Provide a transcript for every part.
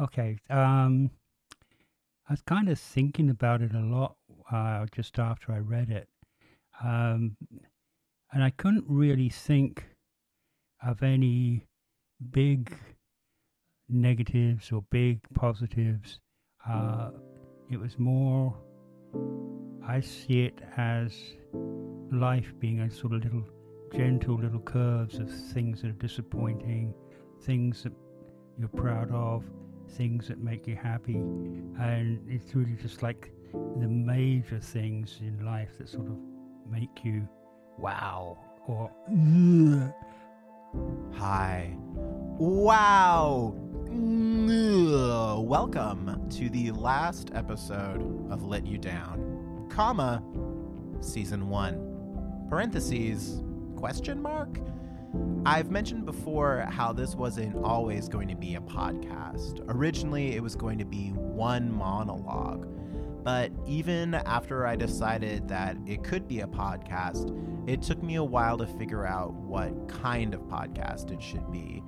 Okay. Um, I was kind of thinking about it a lot uh, just after I read it. Um, and I couldn't really think of any big negatives or big positives. Uh, it was more, I see it as life being a sort of little gentle little curves of things that are disappointing, things that you're proud of, things that make you happy. And it's really just like the major things in life that sort of make you wow or. Hi. Wow. Welcome to the last episode of Let You Down, comma, season one. Parentheses, question mark? I've mentioned before how this wasn't always going to be a podcast. Originally, it was going to be one monologue. But even after I decided that it could be a podcast, it took me a while to figure out what kind of podcast it should be.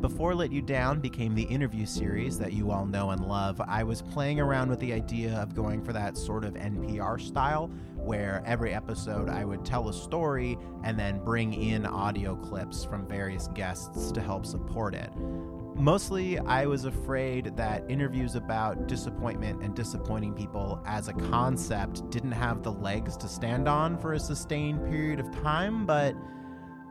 Before Let You Down became the interview series that you all know and love, I was playing around with the idea of going for that sort of NPR style, where every episode I would tell a story and then bring in audio clips from various guests to help support it. Mostly, I was afraid that interviews about disappointment and disappointing people as a concept didn't have the legs to stand on for a sustained period of time, but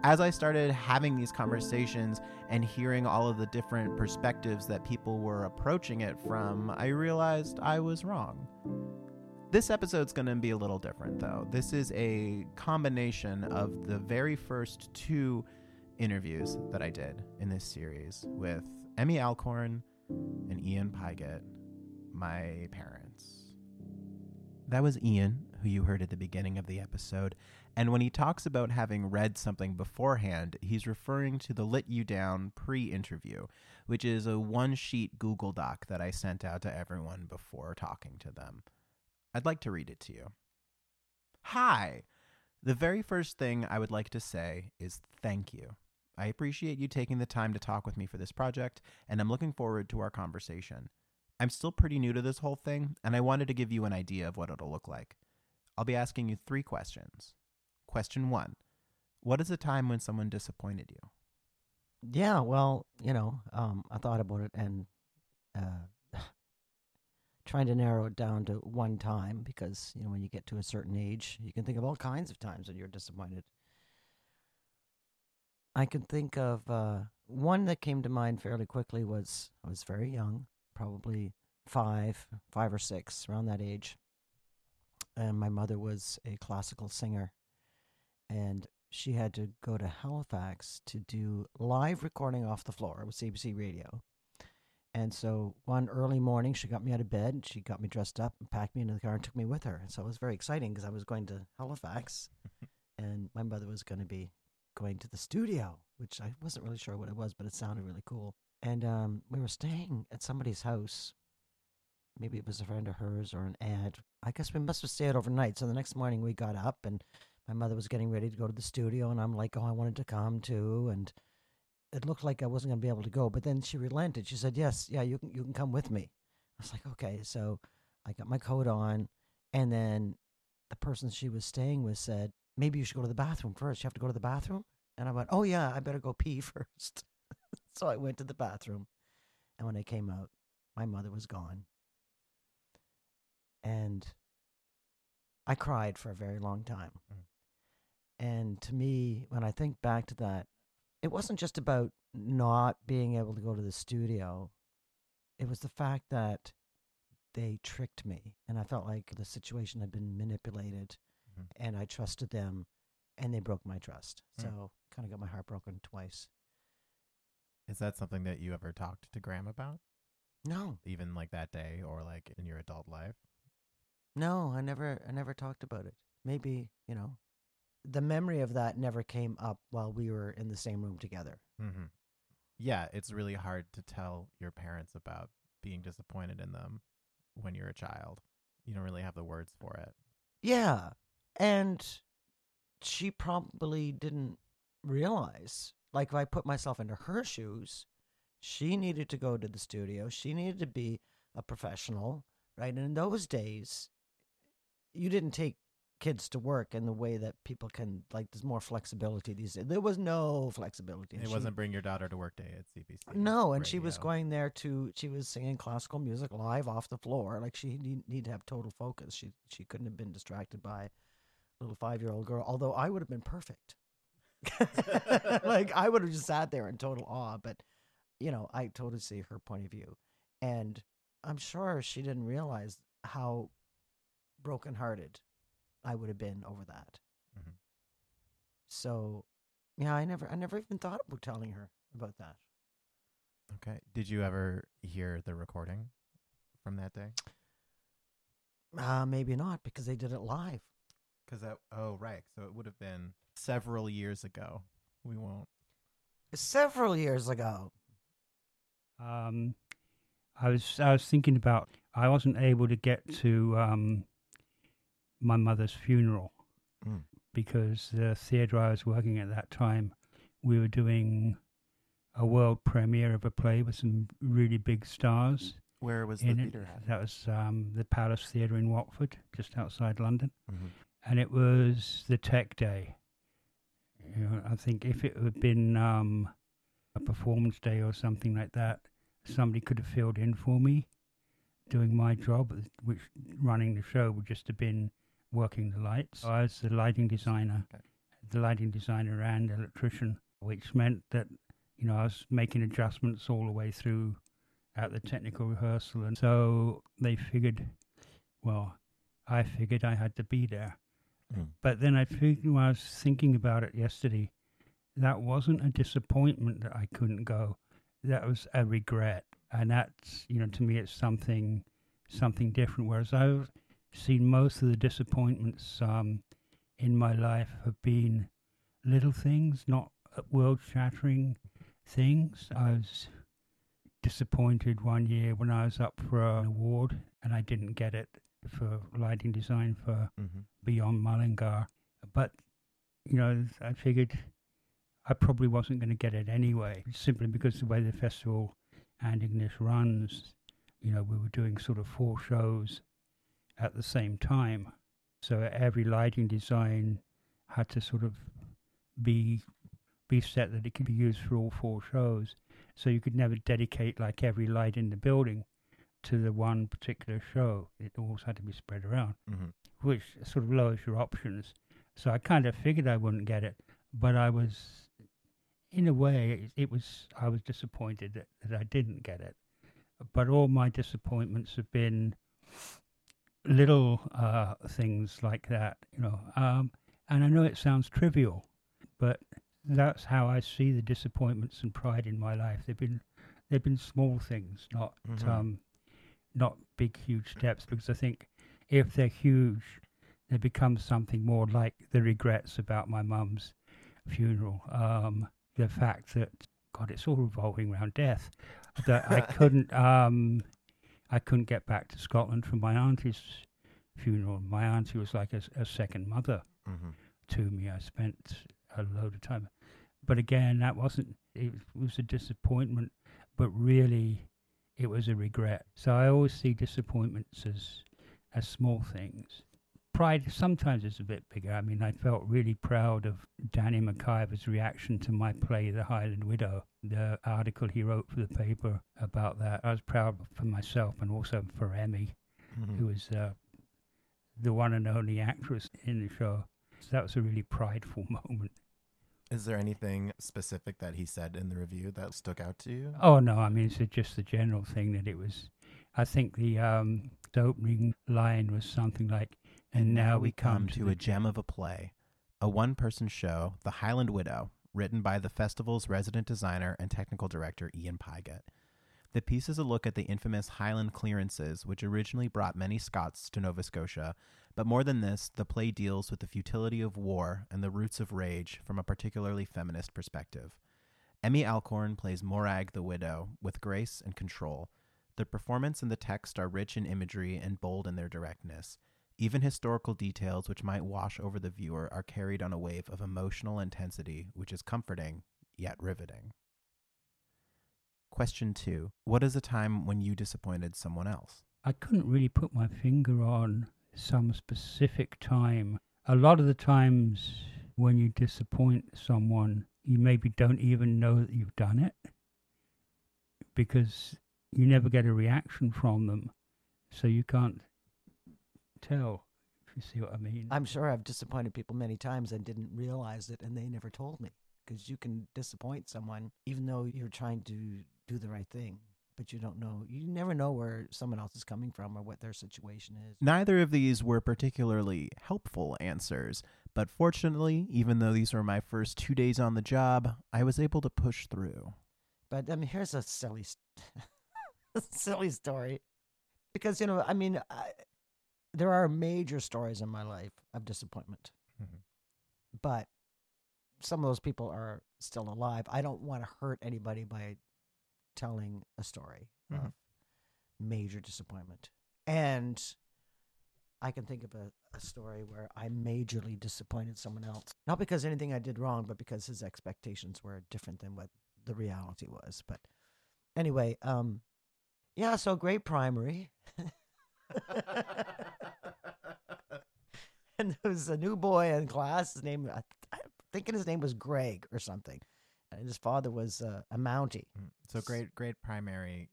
as I started having these conversations and hearing all of the different perspectives that people were approaching it from, I realized I was wrong. This episode's going to be a little different, though. This is a combination of the very first two interviews that I did in this series with Emmy Alcorn and Ian Pygott, my parents. That was Ian, who you heard at the beginning of the episode. And when he talks about having read something beforehand, he's referring to the Let You Down pre interview, which is a one sheet Google Doc that I sent out to everyone before talking to them. I'd like to read it to you. Hi! The very first thing I would like to say is thank you. I appreciate you taking the time to talk with me for this project, and I'm looking forward to our conversation. I'm still pretty new to this whole thing, and I wanted to give you an idea of what it'll look like. I'll be asking you three questions. Question one What is a time when someone disappointed you? Yeah, well, you know, um, I thought about it and uh, trying to narrow it down to one time because, you know, when you get to a certain age, you can think of all kinds of times when you're disappointed. I can think of uh, one that came to mind fairly quickly was I was very young, probably five, five or six, around that age. And my mother was a classical singer. And she had to go to Halifax to do live recording off the floor with CBC Radio. And so one early morning, she got me out of bed, and she got me dressed up and packed me into the car and took me with her. And so it was very exciting because I was going to Halifax, and my mother was going to be going to the studio, which I wasn't really sure what it was, but it sounded really cool. And um, we were staying at somebody's house. Maybe it was a friend of hers or an aunt. I guess we must have stayed overnight. So the next morning we got up and my mother was getting ready to go to the studio, and I'm like, oh, I wanted to come too. And it looked like I wasn't going to be able to go. But then she relented. She said, yes, yeah, you can, you can come with me. I was like, okay. So I got my coat on. And then the person she was staying with said, maybe you should go to the bathroom first. You have to go to the bathroom? And I went, oh, yeah, I better go pee first. so I went to the bathroom. And when I came out, my mother was gone. And I cried for a very long time. Mm. And to me, when I think back to that, it wasn't just about not being able to go to the studio, it was the fact that they tricked me. And I felt like the situation had been manipulated Mhm. and I trusted them and they broke my trust. Mm. So kind of got my heart broken twice. Is that something that you ever talked to Graham about? No, Even like that day or like in your adult life? no, I never, I never talked about it. Maybe, you know, the memory of that never came up while we were in the same room together. Mm-hmm. Yeah, it's really hard to tell your parents about being disappointed in them when you're a child. You don't really have the words for it. Yeah. And she probably didn't realize, like, if I put myself into her shoes, She needed to go to the studio. She needed to be a professional, right? And in those days, you didn't take kids to work in the way that people can like there's more flexibility these days. There was no flexibility. It She- wasn't bring your daughter to work day at CBC. no, and she was going there to she was singing classical music live off the floor. Like she need, need to have total focus. She she couldn't have been distracted by a little five year old girl. Although I would have been perfect. like I would have just sat there in total awe. But you know, I totally see her point of view, and I'm sure she didn't realize how brokenhearted I would have been over that. Mhm. So, yeah, I never I never even thought about telling her about that. Okay. Did you ever hear the recording from that day? Uh, maybe not because they did it live. Because that. Oh, right. So it would have been several years ago. We won't. Several years ago. Um, I was I was thinking about I wasn't able to get to um, my mother's funeral Mm. because the theatre I was working at that time, we were doing a world premiere of a play with some really big stars Where was the it. theater? That was um, the Palace Theatre in Watford, just outside London, Mhm. and it was the Tech Day. You know, I think if it had been um, a performance day or something like that, somebody could have filled in for me doing my job, which running the show would just have been working the lights. I was the lighting designer, Okay. the lighting designer and electrician, which meant that you know I was making adjustments all the way through at the technical rehearsal, and so they figured, well, I figured I had to be there. Mm. But then I figured when I was thinking about it yesterday, that wasn't a disappointment that I couldn't go. That was a regret, and that's you know to me it's something something different. Whereas I've seen most of the disappointments um, in my life have been little things, not world shattering things. I was disappointed one year when I was up for an award and I didn't get it for lighting design for Mhm. Beyond Mullingar. But, you know, I figured I probably wasn't going to get it anyway, simply because the way the festival Antigonish runs, you know, we were doing sort of four shows at the same time. So every lighting design had to sort of be be set that it could be used for all four shows. So you could never dedicate like every light in the building to the one particular show. It always had to be spread around Mhm. which sort of lowers your options. So I kind of figured I wouldn't get it, but I was, in a way, it, it was I was disappointed that, that I didn't get it. But all my disappointments have been little uh, things like that, you know. Um, and I know it sounds trivial, but that's how I see the disappointments and pride in my life. They've been they've been small things, not Mhm. um, not big huge steps. Because I think if they're huge, they become something more like the regrets about my mum's funeral. Um, the fact that God, it's all revolving around death. That I couldn't, um, I couldn't get back to Scotland for my auntie's funeral. My auntie was like a second mother Mhm. to me. I spent a load of time, but again, that wasn't. It was a disappointment, but really, it was a regret. So I always see disappointments as as small things. Pride sometimes is a bit bigger. I mean, I felt really proud of Danny McIver's reaction to my play, The Highland Widow. The article he wrote for the paper about that. I was proud for myself and also for Emmy Mhm. who was uh, the one and only actress in the show. So that was a really prideful moment. Is there anything specific that he said in the review that stuck out to you? Oh no, I mean it's just the general thing that it was. I think the um, the opening line was something like, "And now we come to a gem of a play, a one person show, The Highland Widow, written by the festival's resident designer and technical director Ian Pygott. The piece is a look at the infamous Highland clearances, which originally brought many Scots to Nova Scotia. But more than this, the play deals with the futility of war and the roots of rage from a particularly feminist perspective. Emmy Alcorn plays Morag the Widow with grace and control. The performance and the text are rich in imagery and bold in their directness. Even historical details which might wash over the viewer are carried on a wave of emotional intensity, which is comforting yet riveting. Question two What is a time when you disappointed someone else? I couldn't really put my finger on some specific time. A lot of the times when you disappoint someone, you maybe don't even know that you've done it because you never get a reaction from them. So you can't tell, if you see what I mean. I'm sure I've disappointed people many times and didn't realize it, and they never told me. Because you can disappoint someone even though you're trying to do the right thing, but you don't know. You never know where someone else is coming from or what their situation is. Neither of these were particularly helpful answers, but fortunately, even though these were my first two days on the job, I was able to push through. But I mean, here's a silly, st- silly story, because you know, I mean, I, there are major stories in my life of disappointment, Mhm. but some of those people are still alive. I don't want to hurt anybody by telling a story Mhm. of major disappointment, and I can think of a, a story where I majorly disappointed someone else, not because anything I did wrong, but because his expectations were different than what the reality was. But anyway, um, yeah, so grade primary. and there was a new boy in class. His name, I, I'm thinking his name was Greg or something. And his father was uh, a Mountie, Mm. So great, grade primary,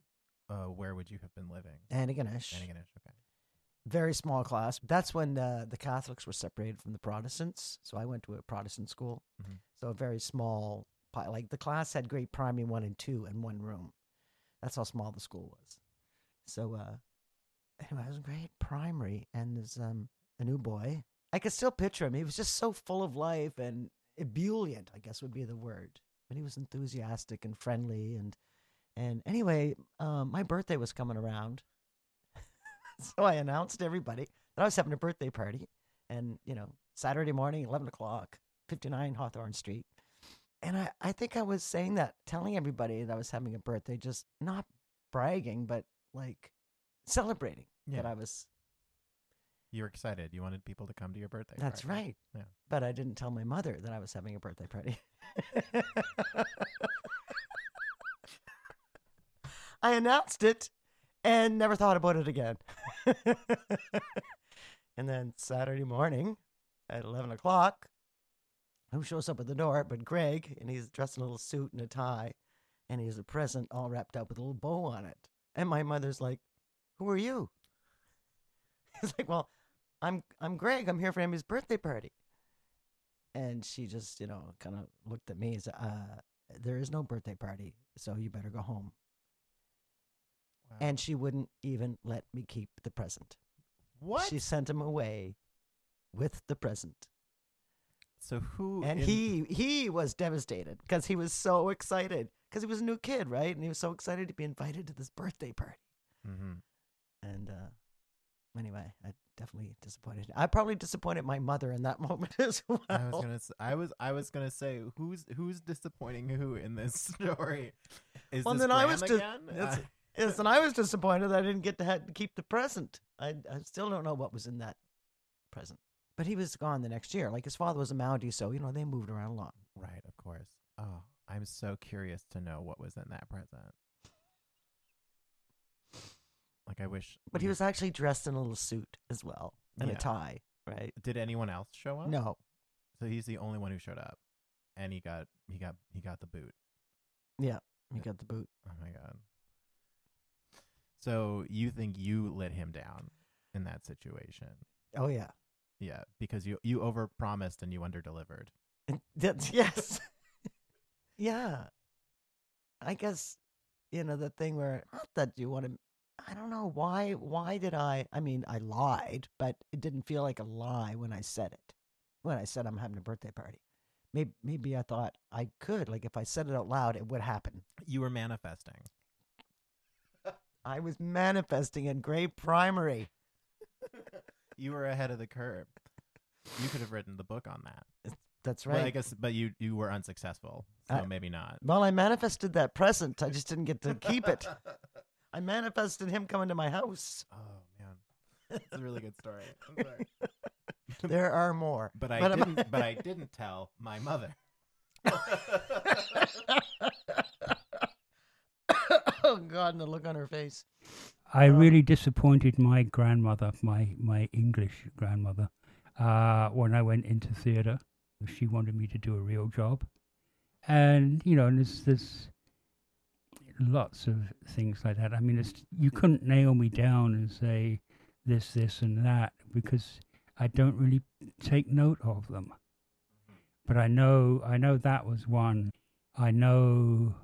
uh, where would you have been living? Antigonish. Antigonish, okay. Very small class. That's when uh, the Catholics were separated from the Protestants. So I went to a Protestant school. Mhm. So a very small, like the class had grade primary one and two in one room. That's how small the school was. So uh, anyway, I was grade primary, and there's um, a new boy. I could still picture him. He was just so full of life and ebullient, I guess would be the word. But he was enthusiastic and friendly, and and anyway, um, my birthday was coming around, so I announced to everybody that I was having a birthday party, and you know, Saturday morning, eleven o'clock, fifty nine Hawthorne Street. And I, I think I was saying that, telling everybody that I was having a birthday, just not bragging, but like celebrating that Yeah. I was. You were excited. You wanted people to come to your birthday. That's party. right. Yeah. But I didn't tell my mother that I was having a birthday party. I announced it and never thought about it again. and then Saturday morning at 11 o'clock, who shows up at the door but Greg, and he's dressed in a little suit and a tie, and he has a present all wrapped up with a little bow on it. And my mother's like, Who are you? He's like, Well, I'm I'm Greg. I'm here for Amy's birthday party. And she just, you know, kind of looked at me and said, uh, there is no birthday party, so you better go home. Wow. And she wouldn't even let me keep the present. what? She sent him away with the present. so who? And in- he he was devastated because he was so excited because he was a new kid, right? And he was so excited to be invited to this birthday party. Mhm. And uh, anyway, I definitely disappointed. I probably disappointed my mother in that moment as well. I was gonna. I was. I was gonna say who's who's disappointing who in this story. Is Well, this then I was again? Uh, Yes, and I was disappointed that I didn't get to ha- keep the present. I, I still don't know what was in that present. But he was gone the next year. Like his father was a Mountie, so you know they moved around a lot. right, of course. Oh, I'm so curious to know what was in that present. Like I wish. But he was actually dressed in a little suit as well and Yeah. a tie, right? Did anyone else show up? No, So he's the only one who showed up, and he got he got he got the boot. yeah, he got the boot. Oh my god. So you think you let him down in that situation? Oh yeah, Yeah, because you you overpromised and you underdelivered. and that's yes, yeah. I guess you know the thing where not that you want to. I don't know why. Why did I? I mean, I lied, but it didn't feel like a lie when I said it. When I said I'm having a birthday party, maybe maybe I thought I could. Like if I said it out loud, it would happen. You were manifesting. I was manifesting in grade primary. you were ahead of the curve. You could have written the book on that. That's Well, right. I guess, but you you were unsuccessful, so I- maybe not. well, I manifested that present. I just didn't get to keep it. I manifested him coming to my house. Oh man, it's a really good story. I'm sorry. There are more. But I But I'm- didn't. but I didn't tell my mother. oh God! And the look on her face. I Um, really disappointed my grandmother, my my English grandmother, uh, when I went into theatre. She wanted me to do a real job, and you know, and there's there's lots of things like that. I mean, it's you couldn't nail me down and say this, this, and that because I don't really take note of them. But I know I know that was one. I know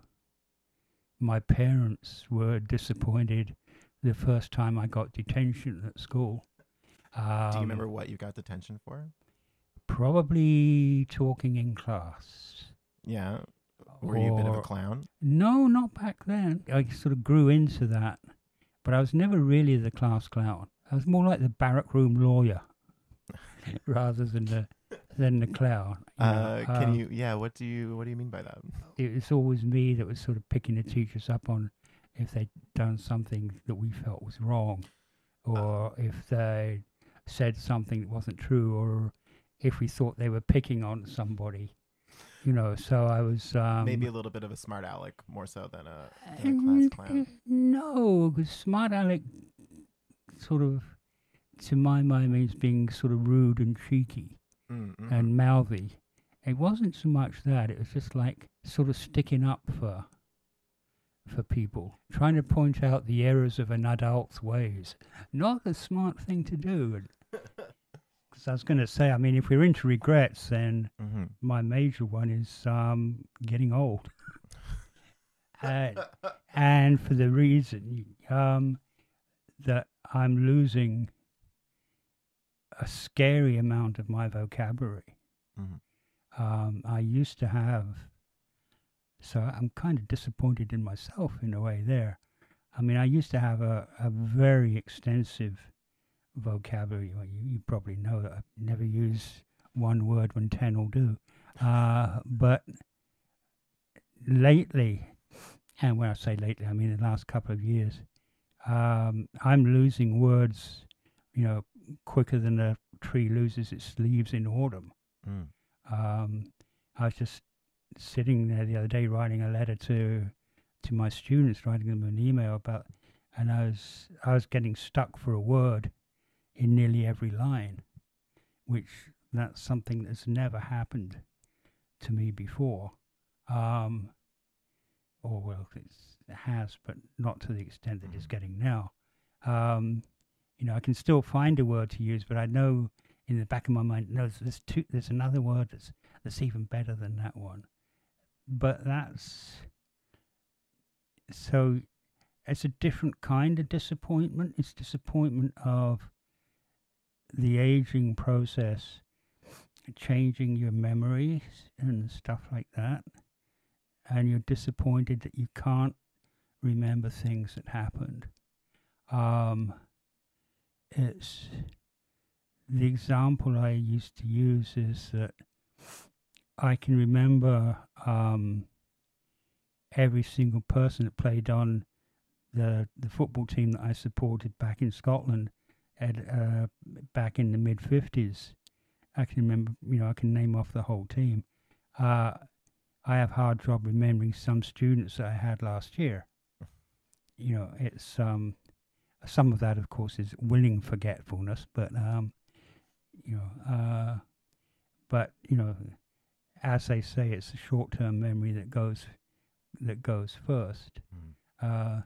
my parents were disappointed the first time I got detention at school. Um, Do you remember what you got detention for? Probably talking in class. Yeah. Were you a bit of a clown? No, not back then. I sort of grew into that, but I was never really the class clown. I was more like the barrack room lawyer rather than the than the clown. you know. Uh, can Um, you? Yeah. What do you? What do you mean by that? It was always me that was sort of picking the teachers up on if they'd done something that we felt was wrong, or if they said something that wasn't true, or if we thought they were picking on somebody. You know, so I was um, Maybe a little bit of a smart aleck, more so than a, than a class clown. No, because smart aleck sort of, to my mind, means being sort of rude and cheeky Mm, mhm. and mouthy. It wasn't so much that; it was just like sort of sticking up for for people, trying to point out the errors of an adult's ways. Not a smart thing to do. I was going to say, I mean, if we're into regrets, then Mhm. my major one is um, getting old. uh, and for the reason um, that I'm losing a scary amount of my vocabulary. Mhm. Um, I used to have, so I'm kind of disappointed in myself in a way there. I mean, I used to have a, a very extensive vocabulary. Well, you, you probably know that I never use one word when 10 will do. Uh, but lately, and when I say lately, I mean the last couple of years, um, I'm losing words, you know, quicker than a tree loses its leaves in autumn. Mm. Um, I was just sitting there the other day writing a letter to to my students, writing them an email about, and I was I was getting stuck for a word in nearly every line, which that's something that's never happened to me before. Um, or well, it's, it has, but not to the extent that it's Mhm. getting now. Um, you know, I can still find a word to use, but I know in the back of my mind, no, there's, there's two, there's another word that's that's even better than that one. But that's so. It's a different kind of disappointment. It's disappointment of the aging process, changing your memories and stuff like that, and you're disappointed that you can't remember things that happened. Um, it's the example I used to use is that I can remember um, every single person that played on the the football team that I supported back in Scotland at uh, back in the mid fifties. I can remember, you know, I can name off the whole team. Uh, I have hard job remembering some students that I had last year. You know, it's um, some of that, of course, is willing forgetfulness, but um, you know, uh, but you know, as they say, it's the short-term memory that goes that goes first. Mm. Uh,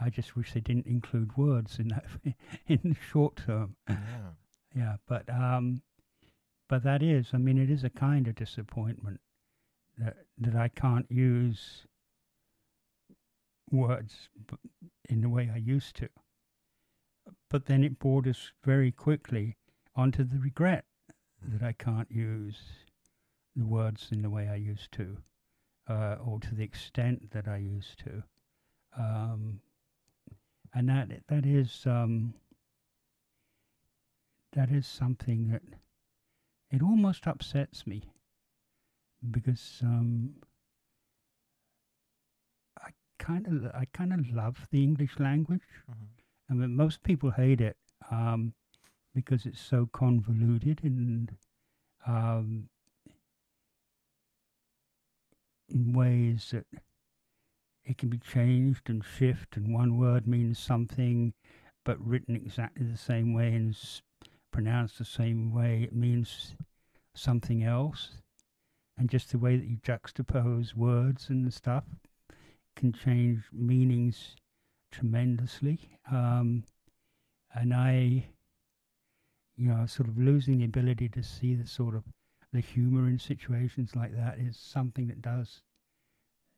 I just wish they didn't include words in that in the short term. Yeah. Yeah, but um, but that is, I mean, it is a kind of disappointment that that I can't use words in the way I used to. But then it borders very quickly onto the regret that I can't use the words in the way I used to, uh, or to the extent that I used to. Um, and that that is um, that is something that it almost upsets me because um, I kind of I kind of love the English language. Mhm. I mean, most people hate it um, because it's so convoluted and um, in ways that it can be changed and shift, and one word means something, but written exactly the same way and pronounced the same way, it means something else. And just the way that you juxtapose words and stuff can change meanings tremendously. Um, and I, you know, sort of losing the ability to see the sort of the humor in situations like that is something that does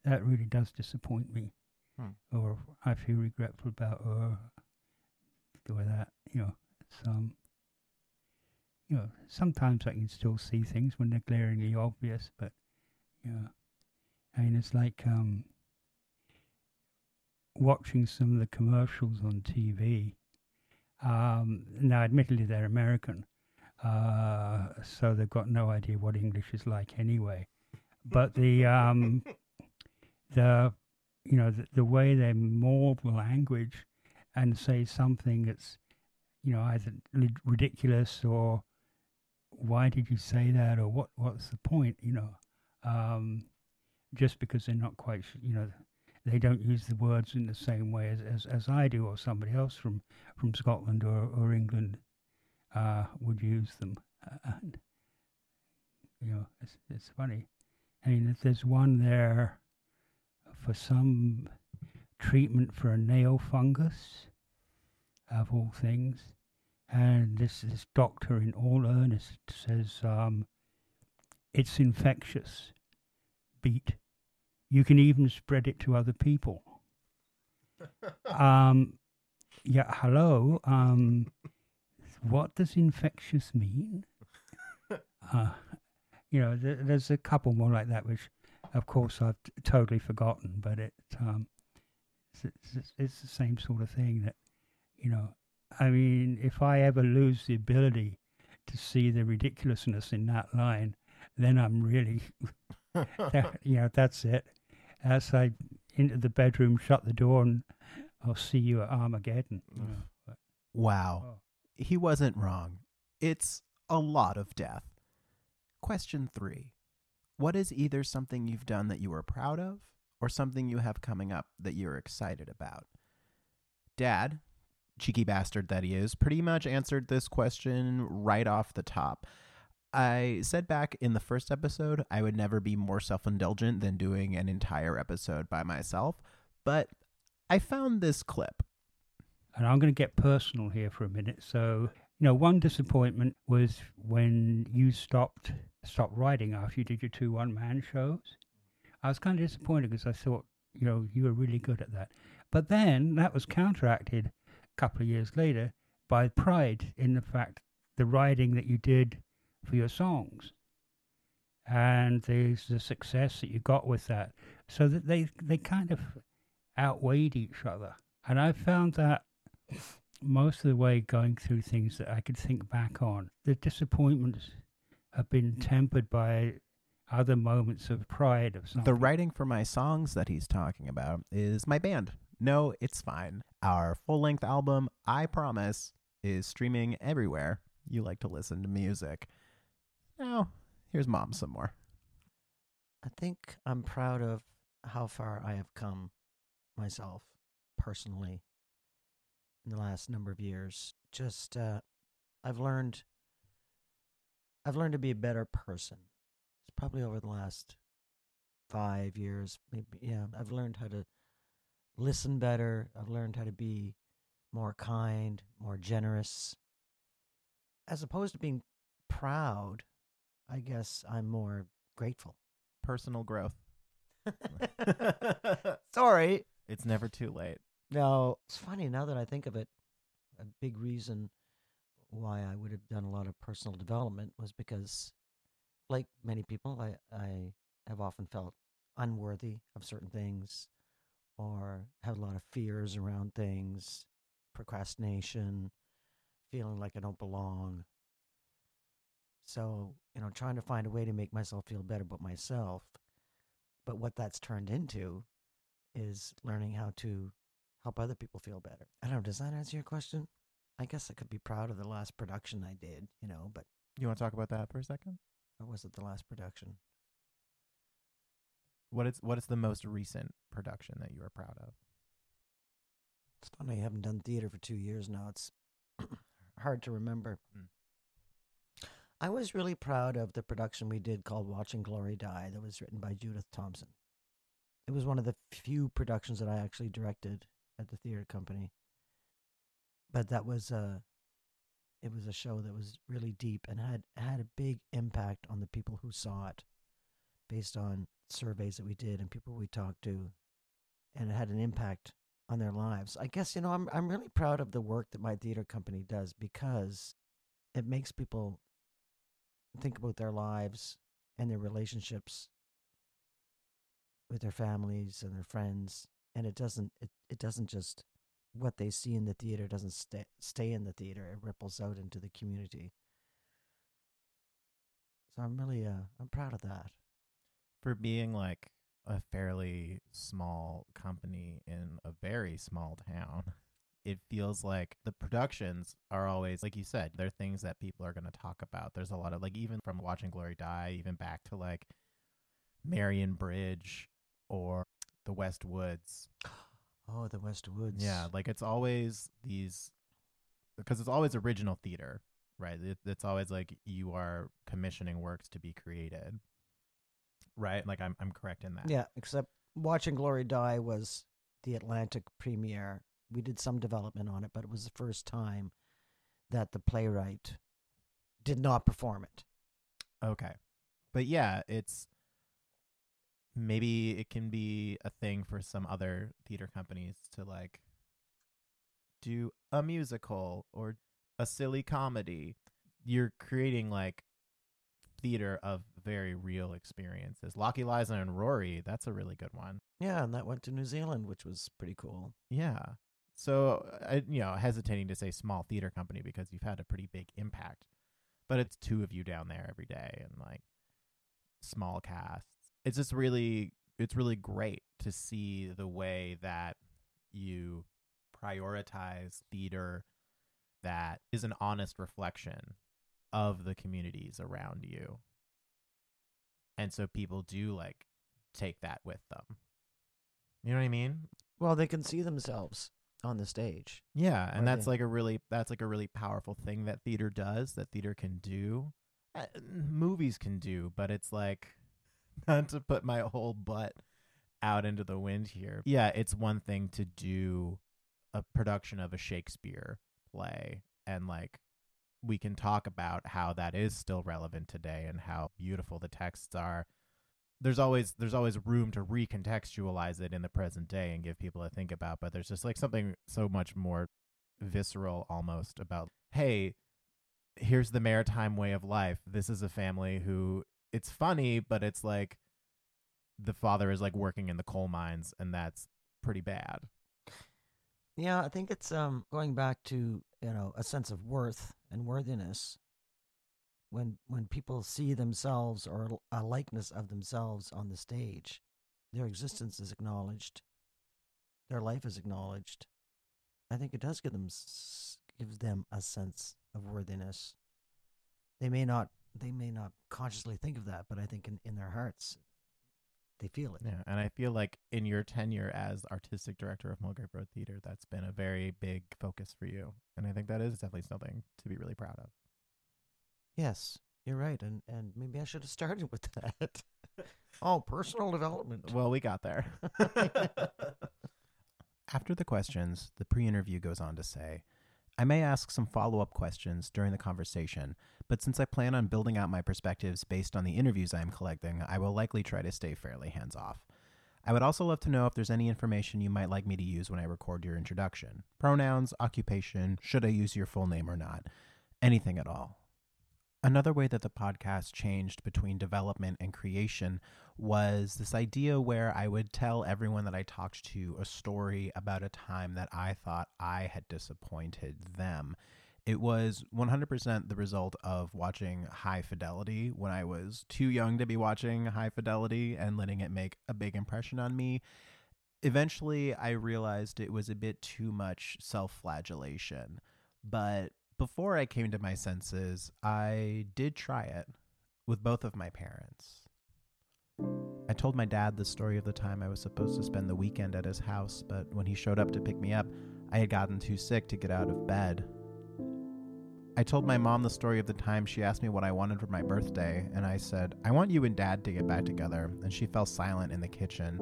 that really does disappoint me, Hmm. or I feel regretful about, or or that. You know, it's um, you know, sometimes I can still see things when they're glaringly obvious, but you know, I mean, it's like um, watching some of the commercials on TV. Um, now, admittedly, they're American, uh, so they've got no idea what English is like anyway. But the um, the you know the, the way they mold language and say something that's you know either ridiculous or why did you say that or what what's the point you know um, just because they're not quite you know they don't use the words in the same way as, as, as I do or somebody else from, from Scotland or, or England uh, would use them. Uh, and, you know, it's, it's funny. I mean, if there's one there for some treatment for a nail fungus, of all things, and this, this doctor in all earnest says um, it's infectious. Beat you can even spread it to other people. um, yeah, hello. Um, what does infectious mean? Uh, you know, th- there's a couple more like that, which, of course, I've t- totally forgotten. But it, um, it's, it's, it's the same sort of thing that, you know, I mean, if I ever lose the ability to see the ridiculousness in that line, then I'm really, that, you know, that's it. As I into the bedroom, shut the door, and I'll see you at Armageddon. You know, but, Wow. oh. He wasn't wrong. It's a lot of death. Question three What is either something you've done that you are proud of or something you have coming up that you're excited about? Dad, cheeky bastard that he is, pretty much answered this question right off the top. I said back in the first episode I would never be more self indulgent than doing an entire episode by myself, but I found this clip. And I'm going to get personal here for a minute. So, you know, one disappointment was when you stopped stopped writing after you did your two one man shows. I was kind of disappointed because I thought, you know, you were really good at that. But then that was counteracted a couple of years later by pride in the fact the writing that you did for your songs and the the success that you got with that. So that they they kind of outweighed each other. And I found that most of the way going through things that I could think back on, the disappointments have been mm. tempered by other moments of pride of something. The writing for my songs that he's talking about is my band. No, it's fine. Our full length album, I Promise, is streaming everywhere you like to listen to music. Now, here's mom some more. I think I'm proud of how far I have come myself personally in the last number of years. Just uh, I've learned I've learned to be a better person. It's probably over the last five years, maybe yeah. I've learned how to listen better. I've learned how to be more kind, more generous. As opposed to being proud, I guess I'm more grateful. Personal growth. Sorry. It's never too late. No, it's funny now that I think of it. A big reason why I would have done a lot of personal development was because, like many people, I, I have often felt unworthy of certain things or had a lot of fears around things, procrastination, feeling like I don't belong. So, you know, trying to find a way to make myself feel better about myself. But what that's turned into is learning how to help other people feel better. I don't know. Does that answer your question? I guess I could be proud of the last production I did, you know, but You want to talk about that for a second? or was it the last production? What is what is the most recent production that you are proud of? It's funny, I haven't done theater for two years now. It's hard to remember. Mm. I was really proud of the production we did called Watching Glory Die that was written by Judith Thompson. It was one of the few productions that I actually directed at the theater company. But that was a it was a show that was really deep and had had a big impact on the people who saw it based on surveys that we did and people we talked to and it had an impact on their lives. I guess you know I'm I'm really proud of the work that my theater company does because it makes people think about their lives and their relationships with their families and their friends and it doesn't it, it doesn't just what they see in the theater doesn't stay stay in the theater it ripples out into the community so i'm really uh i'm proud of that For being like a fairly small company in a very small town, it feels like the productions are always like you said, they're things that people are going to talk about. There's a lot of like even from watching Glory Die, even back to like Marion Bridge or the West Woods. oh the west woods Yeah, like it's always these because it's always original theater, right? It, it's always like you are commissioning works to be created, right? Like I'm I'm correct in that. yeah except watching glory die was the atlantic premiere we did some development on it but it was the first time that the playwright did not perform it Okay, but yeah, it's maybe it can be a thing for some other theater companies to like do a musical or a silly comedy. You're creating like theater of very real experiences. Lockie, Liza, and Rory, that's a really good one. yeah and that went to new zealand which was pretty cool Yeah. So, I, you know, hesitating to say small theater company because you've had a pretty big impact, but it's two of you down there every day and like small casts. It's just really, it's really great to see the way that you prioritize theater that is an honest reflection of the communities around you. And so people do like take that with them. You know what I mean? well they can see themselves on the stage Yeah, and that's they- like a really that's like a really powerful thing that theater does, that theater can do. Uh, movies can do, but it's like not to put my whole butt out into the wind here. Yeah, it's one thing to do a production of a Shakespeare play and like we can talk about how that is still relevant today and how beautiful the texts are. There's always there's always room to recontextualize it in the present day and give people to think about, but there's just like something so much more visceral almost about hey, here's the maritime way of life. This is a family who it's funny, but it's like the father is like working in the coal mines and that's pretty bad. Yeah, I think it's um going back to you know a sense of worth and worthiness. When when people see themselves or a likeness of themselves on the stage, their existence is acknowledged, their life is acknowledged. I think it does give them gives them a sense of worthiness. They may not they may not consciously think of that, but I think in, in their hearts they feel it. Yeah, and I feel like in your tenure as artistic director of Mulgrave Road Theater, that's been a very big focus for you, and I think that is definitely something to be really proud of. Yes, you're right, and and maybe I should have started with that. oh, personal development. Well, we got there. After the questions, the pre interview goes on to say, I may ask some follow up questions during the conversation, but since I plan on building out my perspectives based on the interviews I am collecting, I will likely try to stay fairly hands off. I would also love to know if there's any information you might like me to use when I record your introduction pronouns, occupation, should I use your full name or not, anything at all. Another way that the podcast changed between development and creation was this idea where I would tell everyone that I talked to a story about a time that I thought I had disappointed them. It was 100% the result of watching High Fidelity when I was too young to be watching High Fidelity and letting it make a big impression on me. Eventually, I realized it was a bit too much self flagellation. But before I came to my senses, I did try it with both of my parents. I told my dad the story of the time I was supposed to spend the weekend at his house, but when he showed up to pick me up, I had gotten too sick to get out of bed. I told my mom the story of the time she asked me what I wanted for my birthday, and I said, I want you and dad to get back together, and she fell silent in the kitchen.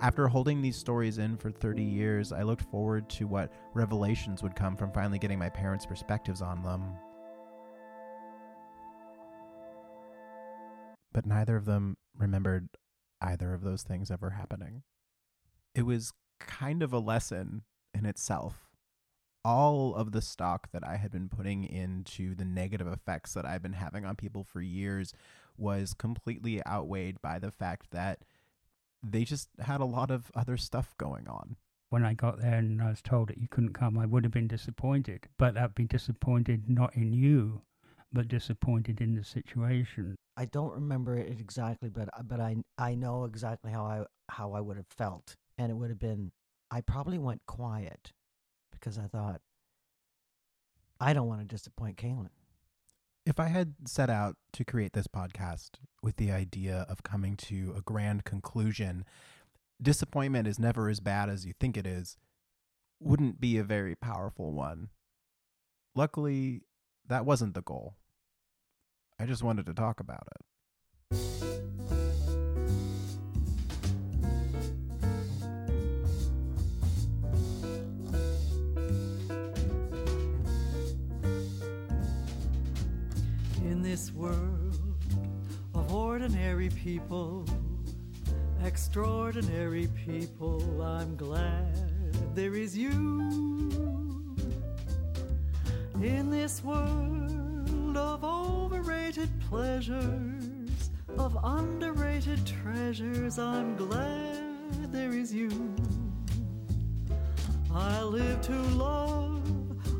After holding these stories in for 30 years, I looked forward to what revelations would come from finally getting my parents' perspectives on them. But neither of them remembered either of those things ever happening. It was kind of a lesson in itself. All of the stock that I had been putting into the negative effects that I've been having on people for years was completely outweighed by the fact that they just had a lot of other stuff going on. When I got there and I was told that you couldn't come, I would have been disappointed. But I'd be disappointed not in you, but disappointed in the situation. I don't remember it exactly, but uh, but I I know exactly how I how I would have felt, and it would have been I probably went quiet because I thought I don't want to disappoint Kaylin. If I had set out to create this podcast with the idea of coming to a grand conclusion, disappointment is never as bad as you think it is, wouldn't be a very powerful one. Luckily, that wasn't the goal. I just wanted to talk about it. This world of ordinary people, extraordinary people, I'm glad there is you. In this world of overrated pleasures, of underrated treasures, I'm glad there is you. I live to love,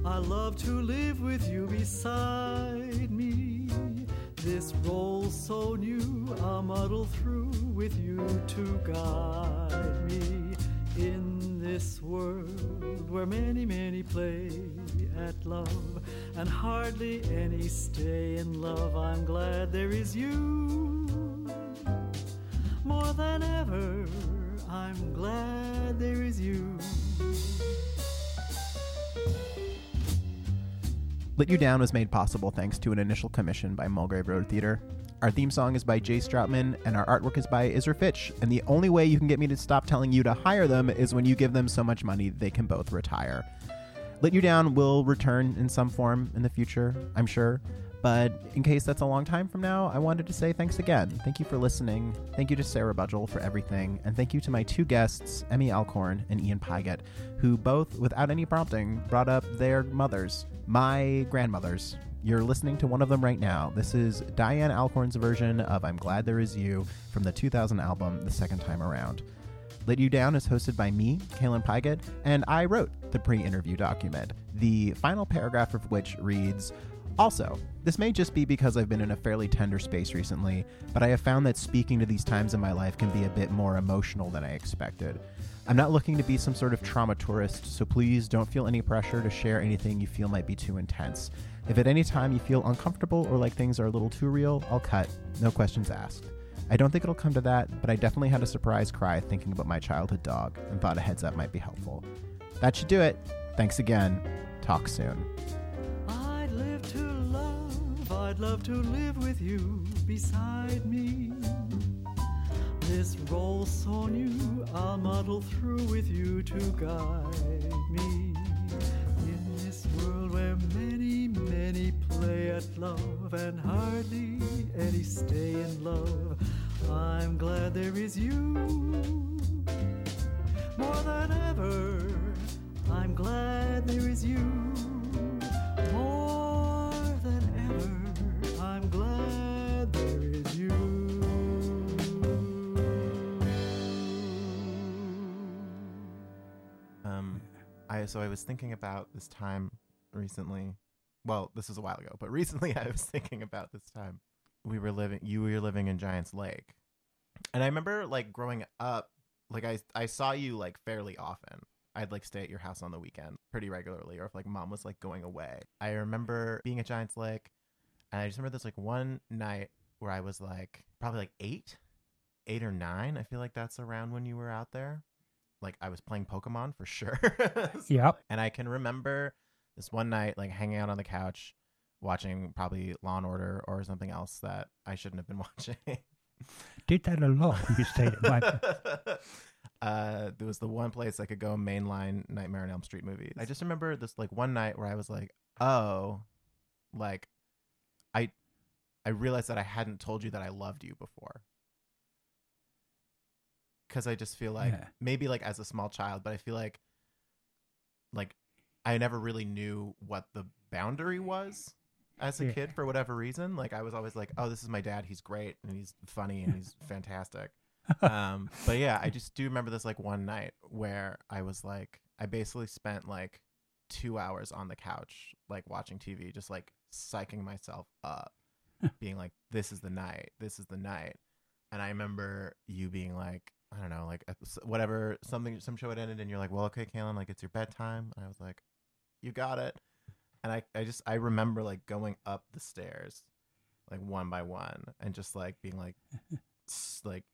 I love to live with you beside. This role so new, I'll muddle through with you to guide me. In this world where many, many play at love and hardly any stay in love, I'm glad there is you. More than ever, I'm glad there is you. Let You Down was made possible thanks to an initial commission by Mulgrave Road Theater. Our theme song is by Jay Strautman, and our artwork is by Izra Fitch. And the only way you can get me to stop telling you to hire them is when you give them so much money they can both retire. Let You Down will return in some form in the future, I'm sure. But in case that's a long time from now, I wanted to say thanks again. Thank you for listening. Thank you to Sarah Budgel for everything. And thank you to my two guests, Emmy Alcorn and Ian Pygott, who both, without any prompting, brought up their mothers, my grandmothers. You're listening to one of them right now. This is Diane Alcorn's version of I'm Glad There Is You from the 2000 album, The Second Time Around. Let You Down is hosted by me, Kaylin Pygott, and I wrote the pre interview document, the final paragraph of which reads Also, this may just be because I've been in a fairly tender space recently, but I have found that speaking to these times in my life can be a bit more emotional than I expected. I'm not looking to be some sort of trauma tourist, so please don't feel any pressure to share anything you feel might be too intense. If at any time you feel uncomfortable or like things are a little too real, I'll cut. No questions asked. I don't think it'll come to that, but I definitely had a surprise cry thinking about my childhood dog and thought a heads up might be helpful. That should do it. Thanks again. Talk soon. Live to love, I'd love to live with you beside me. This role so new, I'll muddle through with you to guide me. In this world where many, many play at love and hardly any stay in love, I'm glad there is you. More than ever, I'm glad there is you. Um, so I was thinking about this time recently. Well, this was a while ago, but recently I was thinking about this time. We were living. You were living in Giants Lake, and I remember like growing up. Like I I saw you like fairly often. I'd like stay at your house on the weekend pretty regularly, or if like mom was like going away. I remember being at Giants Lake, and I just remember this like one night where I was like probably like eight, eight or nine. I feel like that's around when you were out there. Like I was playing Pokemon for sure. So, Yep. And I can remember this one night, like hanging out on the couch, watching probably Law and Order or something else that I shouldn't have been watching. Did that a lot you stayed at my uh, there was the one place I could go mainline Nightmare on Elm Street movies. I just remember this like one night where I was like, oh, like I I realized that I hadn't told you that I loved you before. Cause I just feel like Yeah. maybe like as a small child, but I feel like like I never really knew what the boundary was as a Yeah. kid for whatever reason. Like I was always like, oh, this is my dad. He's great and he's funny and he's fantastic. Um, but yeah, I just do remember this like one night where I was like, I basically spent like two hours on the couch, like watching TV, just like psyching myself up, being like, this is the night, this is the night. And I remember you being like, I don't know, like whatever, something, some show had ended, and you're like, well, okay, Kaylin, like it's your bedtime. And I was like, you got it. And I, I just, I remember like going up the stairs, like one by one, and just like being like, like,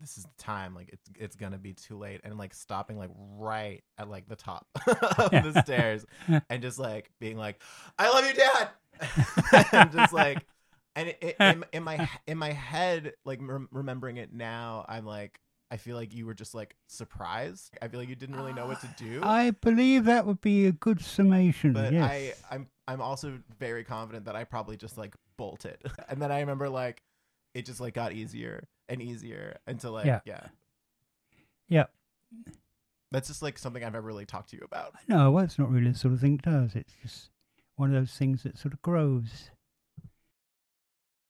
this is the time, like it's, it's gonna be too late, and like stopping like right at like the top of the stairs, and just like being like, I love you, Dad, and just like, and it, it, in, in my in my head, like rem- remembering it now, I'm like, I feel like you were just like surprised. I feel like you didn't really know what to do. I believe that would be a good summation. but yes. I, I'm I'm also very confident that I probably just like bolted, and then I remember like it just like got easier and easier and to like Yeah. yeah. Yeah. That's just like something I've ever really talked to you about. No, well, it's not really the sort of thing it does. It's just one of those things that sort of grows.